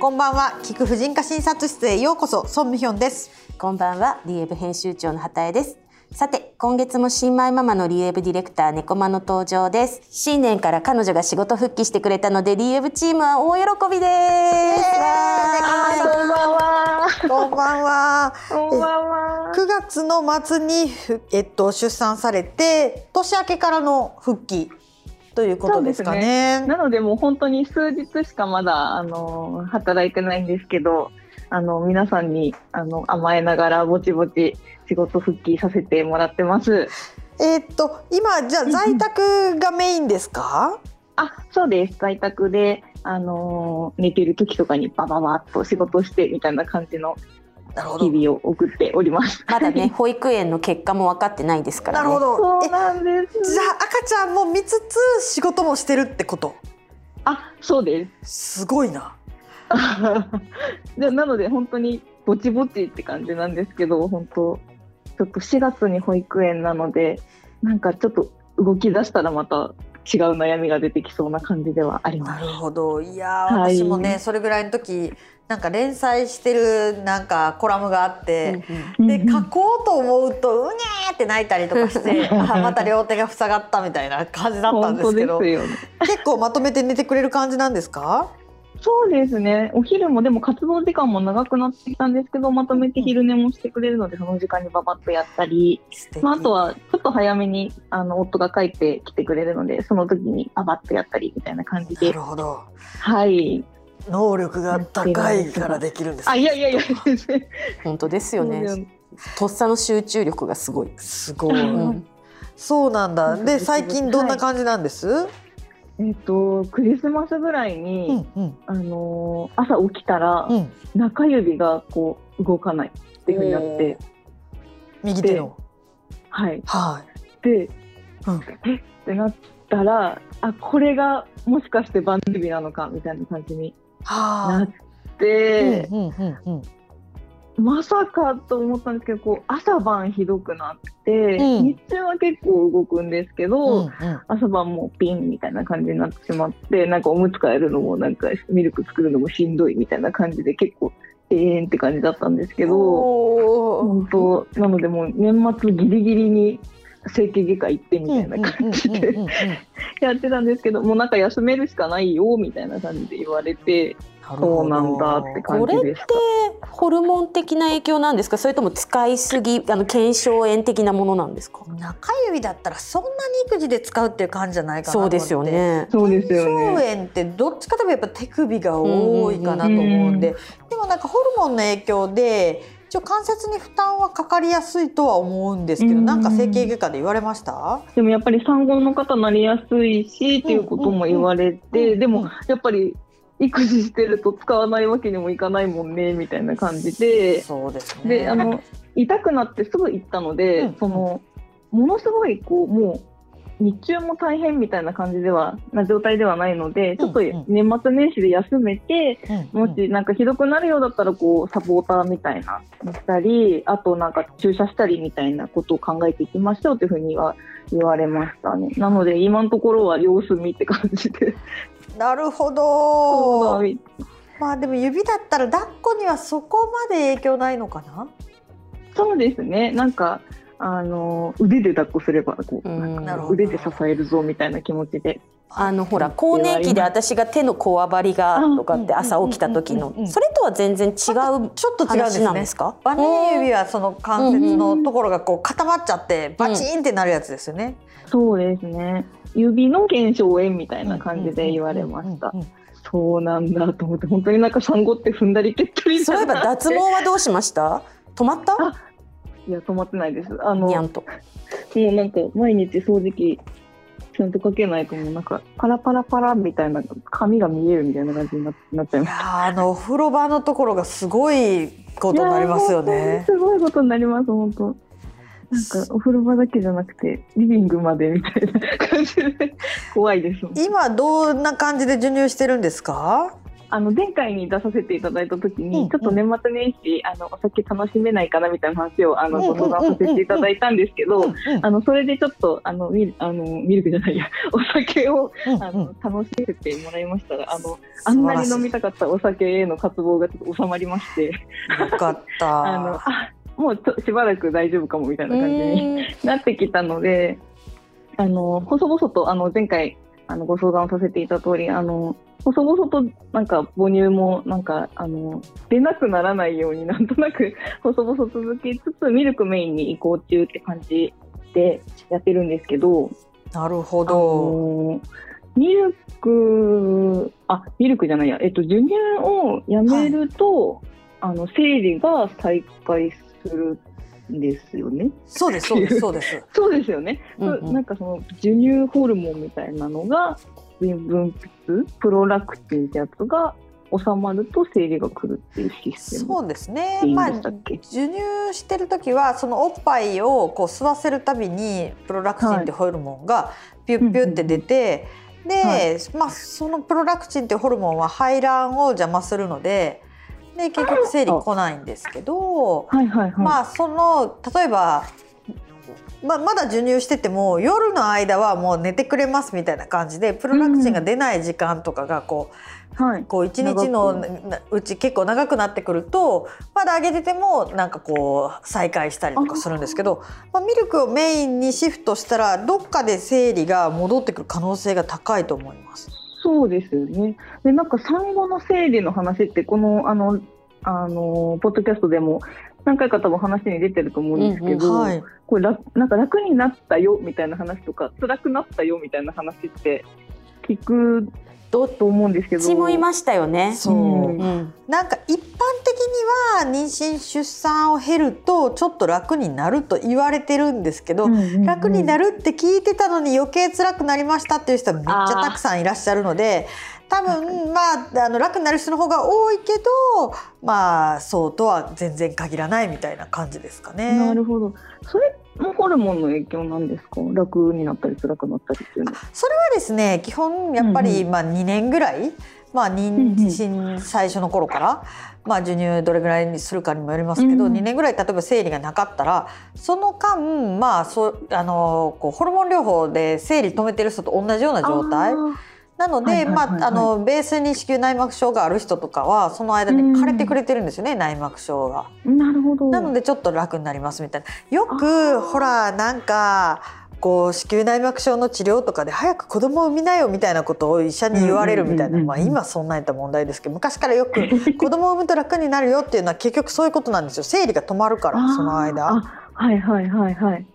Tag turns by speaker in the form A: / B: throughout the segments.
A: こんばんは。聞く婦人科診察室へようこそ。ソンミヒョンです。
B: こんばんは。リエブ編集長の畑江です。さて今月も新米ママのリエブディレクター猫間の登場です。新年から彼女が仕事復帰してくれたのでリエブチームは大喜びです、
C: こんばんは。
A: こんばんは。
C: こんばんは。
A: 9月の末にふえっと出産されて年明けからの復帰ということですかね
C: なのでもう本当に数日しかまだあの働いてないんですけど、あの皆さんにあの甘えながらぼちぼち仕事復帰させてもらってます。
A: えっと今じゃあ在宅がメインですか？
C: あ、そうです。在宅であの寝てる時とかにバババッと仕事してみたいな感じの日々を送っております。
B: まだね 保育園の結果も分かってないですからね
A: なるほど
C: そう
A: え
C: なんです。
A: じゃあ赤ちゃんも見つつ仕事もしてるってこと？
C: あ、そうです。
A: すごいな
C: でなので本当にぼちぼちって感じなんですけど本当ちょっと4月に保育園なのでなんかちょっと動き出したらまた違う悩みが出てきそうな感じではあります。
A: なるほど。いやー
C: はい。
A: 私もね、それぐらいの時なんか連載してるなんかコラムがあって、で書こうと思うとうにゃーって泣いたりとかしてあ また両手が塞がったみたいな感じだったんですけど
C: ね。
A: 結構まとめて寝てくれる感じなんですか？
C: そうですね。お昼もでも活動時間も長くなってきたんですけど、まとめて昼寝もしてくれるので、その時間にババッとやったり、まあ、あとはちょっと早めにあの夫が帰ってきてくれるので、その時にババッとやったりみたいな感じ
A: な
C: で、
A: るほど。
C: はい。
A: 能力が高いからできるんです
C: あ、いやいやいや、
B: 本当ですよね。とっさの集中力がすごい、
A: すごい、
B: うん。
A: そうなんだ。
C: うん
A: で最近どんな感じなんです、
C: えっと、クリスマスぐらいに、
A: うんうん。
C: あのー朝起きたら、
A: うん。
C: 中指がこう動かないっていうふうになって、
A: 右手の。
C: はい。
A: はい。
C: で、
A: うん。
C: え？ってなったら、あ、これがもしかして番組なのかみたいな感じにな
A: は
C: って、
A: うんうんうんうん
C: まさかと思ったんですけど、こう朝晩ひどくなって、
A: うん。
C: 日中は結構動くんですけど、
A: うんうん。
C: 朝晩もピンみたいな感じになってしまってなんかおむつ替えるのもなんかミルク作るのもしんどいみたいな感じで結構ええんって感じだったんですけど本当なのでもう年末ギリギリに整形外科行ってみたいな感じでやってたんですけどもうなんか休めるしかないよみたいな感じで言われてそうなんだって感
B: これって
C: じでした。
B: ホルモン的な影響なんですか？それとも使いすぎあの腱鞘炎的なものなんですか？
A: 中指だったらそんなに育児で使うっていう感じじゃないかなと思って。
B: そうですよね。
C: そうですよ
A: 腱鞘
C: ね。
A: 炎ってどっちかというとやっぱ手首が多いかなと思うんで、でもなんかホルモンの影響で一応関節に負担はかかりやすいとは思うんですけど、
C: うん
A: なんか整形外科で言われました？
C: でもやっぱり産後の方なりやすいしっていうことも言われて、でもやっぱり育児してると使わないわけにもいかないもんねみたいな感じで、
A: そうですね。
C: であの痛くなってすぐ行ったので、
A: うん。
C: そのものすごいこうもう日中も大変みたいな感じではな状態ではないので、ちょっと
A: うん。うん
C: 年末年始で休めて、
A: うん
C: もしなんかひどくなるようだったらこうサポーターみたいなのしたりあとなんか注射したりみたいなことを考えていきましょうというふうには言われましたね。なので今のところは様子見って感じで。
A: なるほど。
C: だ
A: まあでも指だったら抱っこにはそこまで影響ないのかな？
C: そうですね。なんかあの腕で抱っこすればこう、
B: うん。
C: なんか
A: なるほど。
C: 腕で支えるぞみたいな気持ちで。
B: あのほら更年期で私が手のこわばりがとかって朝起きた時の
A: うんうんうんうん
B: それとは全然違う
A: ちょっと違うんです
B: 話なん
A: ね
B: ですか？
A: バネ指はその関節のところがこう固まっちゃってバチンってなるやつですよね。
C: そうですね。指の腱鞘炎みたいな感じで言われました。
A: うんうんうんうん
C: そうなんだと思って本当になんか産後って踏んだり蹴ったり
B: そういえば脱毛はどうしました？止まった？
C: あいや止まってないです。あの
B: にゃんと。
C: もうなんか毎日掃除機ちゃんとかけないともうなんかパラパラパラみたいな髪が見えるみたいな感じにななっちゃい
A: い
C: まし
A: やーあのお風呂場のところがすごいことになりますよね。
C: すごいことになります本当。なんかお風呂場だけじゃなくてリビングまでみたいな感じで。怖いです
A: 今どんな感じで授乳してるんですか？
C: あの前回に出させていただいた時に、
A: うんうん。
C: ちょっと年末年始あのお酒楽しめないかなみたいな話をあのご相談させていただいたんですけど、
A: うん
C: あのそれでちょっとあのミルあのミルクじゃないや。お酒を
A: うん
C: あの楽しめてもらいましたらあのあんなに飲みたかったお酒への渇望がちょっと収まりまして。
A: よかった。
C: あのあもうちょしばらく大丈夫かもみたいな感じになってきたので、あの細々とあの前回あのご相談をさせていた通り、あの細々となんか母乳もなんかあの出なくならないようになんとなく 細々続けつつミルクメインに移行中って感じでやってるんですけど、
A: なるほ
C: あ
A: ど。
C: のミルクあミルクじゃないやえっと授乳をやめると、あの生理が再開するんですよね。
A: そうですそうですそうです。
C: そうですよね。
B: うんうん
C: なんかその授乳ホルモンみたいなのが分泌プロラクチンってやつが収まると生理が来るっていうシステム
A: そうですねまあ授乳してる時はそのおっぱいをこう吸わせるたびにプロラクチンってホルモンがピュッピュッって出て、で、
C: は
A: まあ、そのプロラクチンってホルモンは排卵を邪魔するのでで結局生理来ないんですけど、
C: はいはいはい。
A: まあその例えば、まあ、まだ授乳してても夜の間はもう寝てくれますみたいな感じでプロラクチンが出ない時間とかがこう
C: はい。
A: こう一日のうち結構長くなってくるとまだあげててもなんかこう再開したりとかするんですけどまあ、ミルクをメインにシフトしたらどっかで生理が戻ってくる可能性が高いと思います。
C: そうですよね。でなんか産後の生理の話ってこのあのあのポッドキャストでも何回か多分話に出てると思うんですけど、
A: はい、
C: これ楽なんか楽になったよみたいな話とか辛くなったよみたいな話って聞く
B: ど
C: と思うんですけ
B: っ
C: ど。
B: ちもいましたよね。
A: そう、
C: うん
B: うん、
A: なんか一般的には妊娠出産を経るとちょっと楽になると言われてるんですけど、楽にな
C: る。
A: るって聞いてたのに余計辛くなりましたっていう人はめっちゃたくさんいらっしゃるので多分まああの楽になる人の方が多いけどまあそうとは全然限らないみたいな感じですかね。
C: なるほど。それもホルモンの影響なんですか？楽になったり辛くなったりっていうの。は。
A: それはですね基本やっぱり、
C: うん
A: まあ2年ぐらい、まあ、妊娠最初の頃から、まあ、授乳どれぐらいにするかにもよりますけど、
C: うん
A: 2年ぐらい例えば生理がなかったらその間、まあ、そうあのこうホルモン療法で生理止めてる人と同じような状態なので、まあ、あのベースに子宮内膜症がある人とかはその間に枯れてくれてるんですよね、内膜症が。
C: なるほど。
A: なのでちょっと楽になりますみたいな。よくほらなんかこう子宮内膜症の治療とかで早く子供を産みなよみたいなことを医者に言われるみたいな、
C: うんうんうんうん
A: まあ、今そんなんやったら問題ですけど昔からよく 子供を産むと楽になるよっていうのは結局そういうことなんですよ生理が止まるからその間。
C: あはいはいはいはい。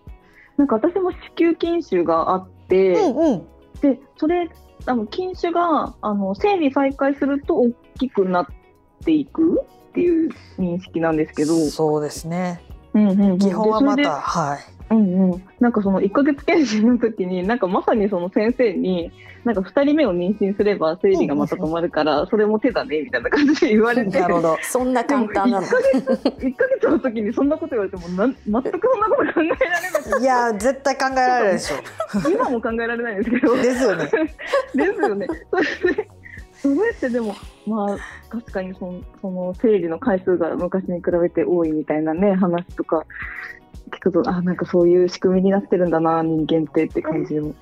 C: なんか私も子宮筋腫があって、
A: うんうん、
C: でそれあの筋腫があの生理再開すると大きくなっていくっていう認識なんですけど、
A: そうですね。
C: うんうんうん。
A: 基本はま
C: で
A: たはい
C: うんうん、なんかその1ヶ月検診の時になんかまさにその先生になんか2人目を妊娠すれば生理がまた止まるから それも手だねみたいな感じで言われて。
A: なるほど
B: そんな簡単なの。
C: 1。ヶ月1ヶ月の時にそんなこと言われてもなん全くそんなこと考えられなくて
A: いや絶対考えられないでしょ。
C: 今も考えられないんですけど。
A: ですよね。
C: ですよね。それで、それってでも、まあ、確かにそのその生理の回数が昔に比べて多いみたいなね、話とか聞くと、あ、なんかそういう仕組みになってるんだな、人間ってって感じの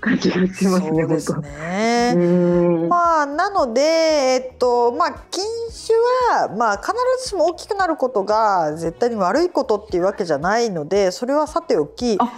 C: 感じがしますね、
A: そうです
C: 本
A: ね。まあ、なので、えっとまあ、禁酒は、まあ、必ずしも大きくなることが絶対に悪いことっていうわけじゃないのでそれはさておき
C: あ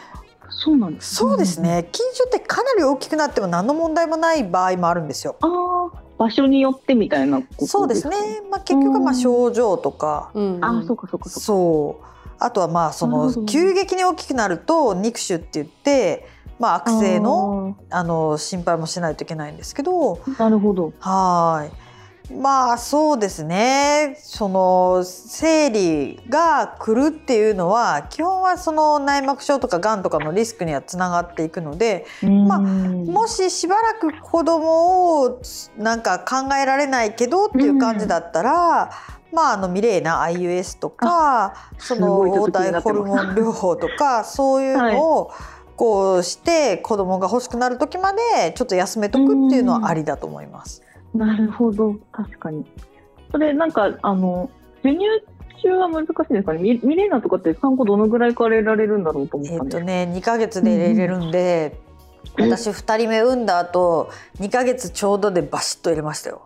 C: そうなんです。
A: そうです。ね禁酒ってかなり大きくなっても何の問題もない場合もあるんですよ。
C: ああ、場所によってみたいなことですか？
A: そうですね、まあ、結局はまあ症状とか、
B: うんうん
C: ああ、そうかそうかそうか。
A: そうあとはまあその急激に大きくなると肉腫って言って、まあ、悪性のあの心配もしないといけないんですけど。
C: なるほど。
A: はい。まあそうですねその生理が来るっていうのは基本はその内膜症とかがんとかのリスクにはつながっていくのでまあもししばらく子供をなんか考えられないけどっていう感じだったら、まああのミレーナ IUS とかその黄体ホルモン療法とかそういうのをこうして子供が欲しくなる時までちょっと休めとくっていうのはありだと思います。
C: なるほど、確かに。それ、なんか、あの、授乳中は難しいですかね？ミミレーナとかって産後どのぐらいから入れられるんだろうと思っ
A: えっ、
C: たんです
A: とね2ヶ月で入れれるんで、
C: うん
A: 私2人目産んだ後2ヶ月ちょうどでバシッと入れましたよ。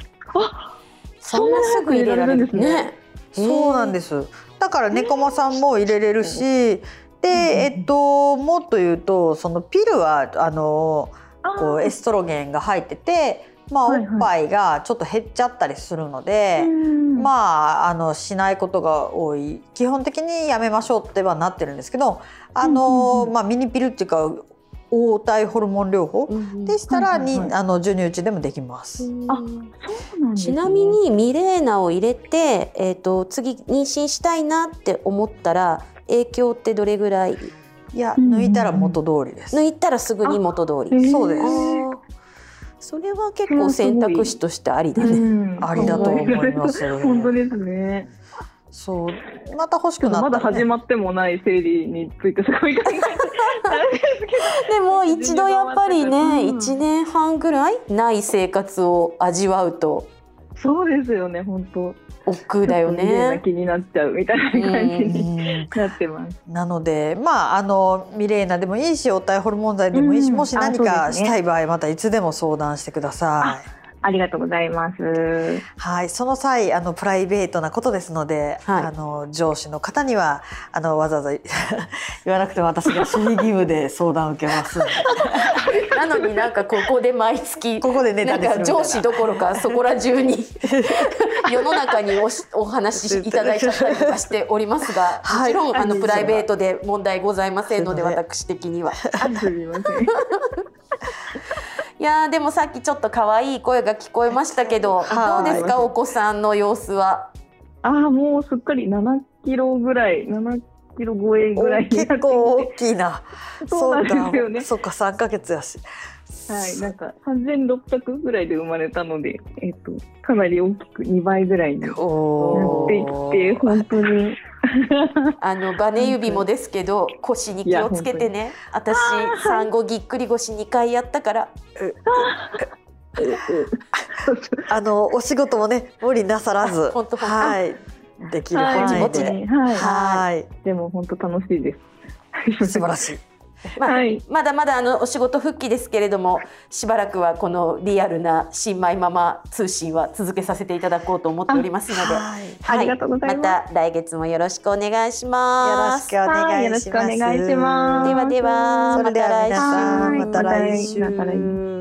B: そんなすぐ入れられる
C: そんな早く入れられるん
B: ね。
A: そうなんです。だから猫間さんも入れれるし、でえっともっと言うとそのピルはあの
C: あ
A: こうエストロゲンが入ってて、まあお
C: はいはい。
A: っぱいがちょっと減っちゃったりするので。
C: うん
A: まあ、あのしないことが多い。基本的にやめましょうってはなってるんですけどあの、まあ、ミニピルっていうか黄体ホルモン療法？
B: うん
A: でしたら、
C: はいはいはい。
A: にあの授乳中でもできます。
C: あそうなんですね。
B: ちなみにミレーナを入れて、えー、と次妊娠したいなって思ったら影響ってどれぐらい？
A: いや抜いたら元通りです。
B: 抜いたらすぐに元通り。
A: そうです。
B: それは結構選択肢としてありだね。
C: うん。
A: ありだと思います。
C: 本当ですね。
A: そうまた欲しくなったら、ね、
C: だ始まってもない生理についてすごい考えてですけ
B: でも 一度やっぱり
C: うん
B: ね1年半ぐらいない生活を味わうと
C: どそうですよね本当。
B: 億劫だよね。
C: 気になっちゃうみたいな感じ
A: う
C: に
A: ん
C: なってます。
A: なのでまああのミレーナでもいいし黄体ホルモン剤でもいいし、
C: うん
A: もし何かしたい場合またいつでも相談してください。
C: ありがとうございます。
A: はい、その際あのプライベートなことですので、
B: はい
A: あの上司の方にはあのわざわざ 言わなくても私が守秘義務で相談を受けます。
B: なのになんかここで毎月
A: ここでネ
B: なんか上司どころかそこら中に 世の中におしお話しいただいちゃったりとかしておりますが、
A: はい
B: もちろんあの
A: はい
B: プライベートで問題ございませんので私的には。
C: あすみません。
B: いやーでもさっきちょっと可愛い声が聞こえましたけど、
A: はい
B: どうですかお子さんの様子は？
C: ああもうすっかり7キロぐらい7キロ超えぐらい
A: 結構大きいな。
C: そうなんですよね
A: そうかそうか三ヶ月やし。
C: はい、なんか3600ぐらいで生まれたので、えっと、かなり大きく2倍ぐらいになって
A: お
C: いって、本当に。
B: あのバネ指もですけど腰に気をつけてね。私産後ぎっくり腰2回やったから。
A: あのお仕事もね無理なさらず、はい。できる
C: はい、はい。でも本当楽しいです。
A: 素晴らしい。
B: まあ
C: はい。
B: まだまだあのお仕事復帰ですけれどもしばらくはこのリアルな新米ママ通信は続けさせていただこうと思っておりますので、
A: はい。
C: ありがとうございま
B: た来月もよろしくお願いします。
A: よろしくお願いします。
C: はいよろしくお願いします
B: ではでは
A: また来週。
C: また来週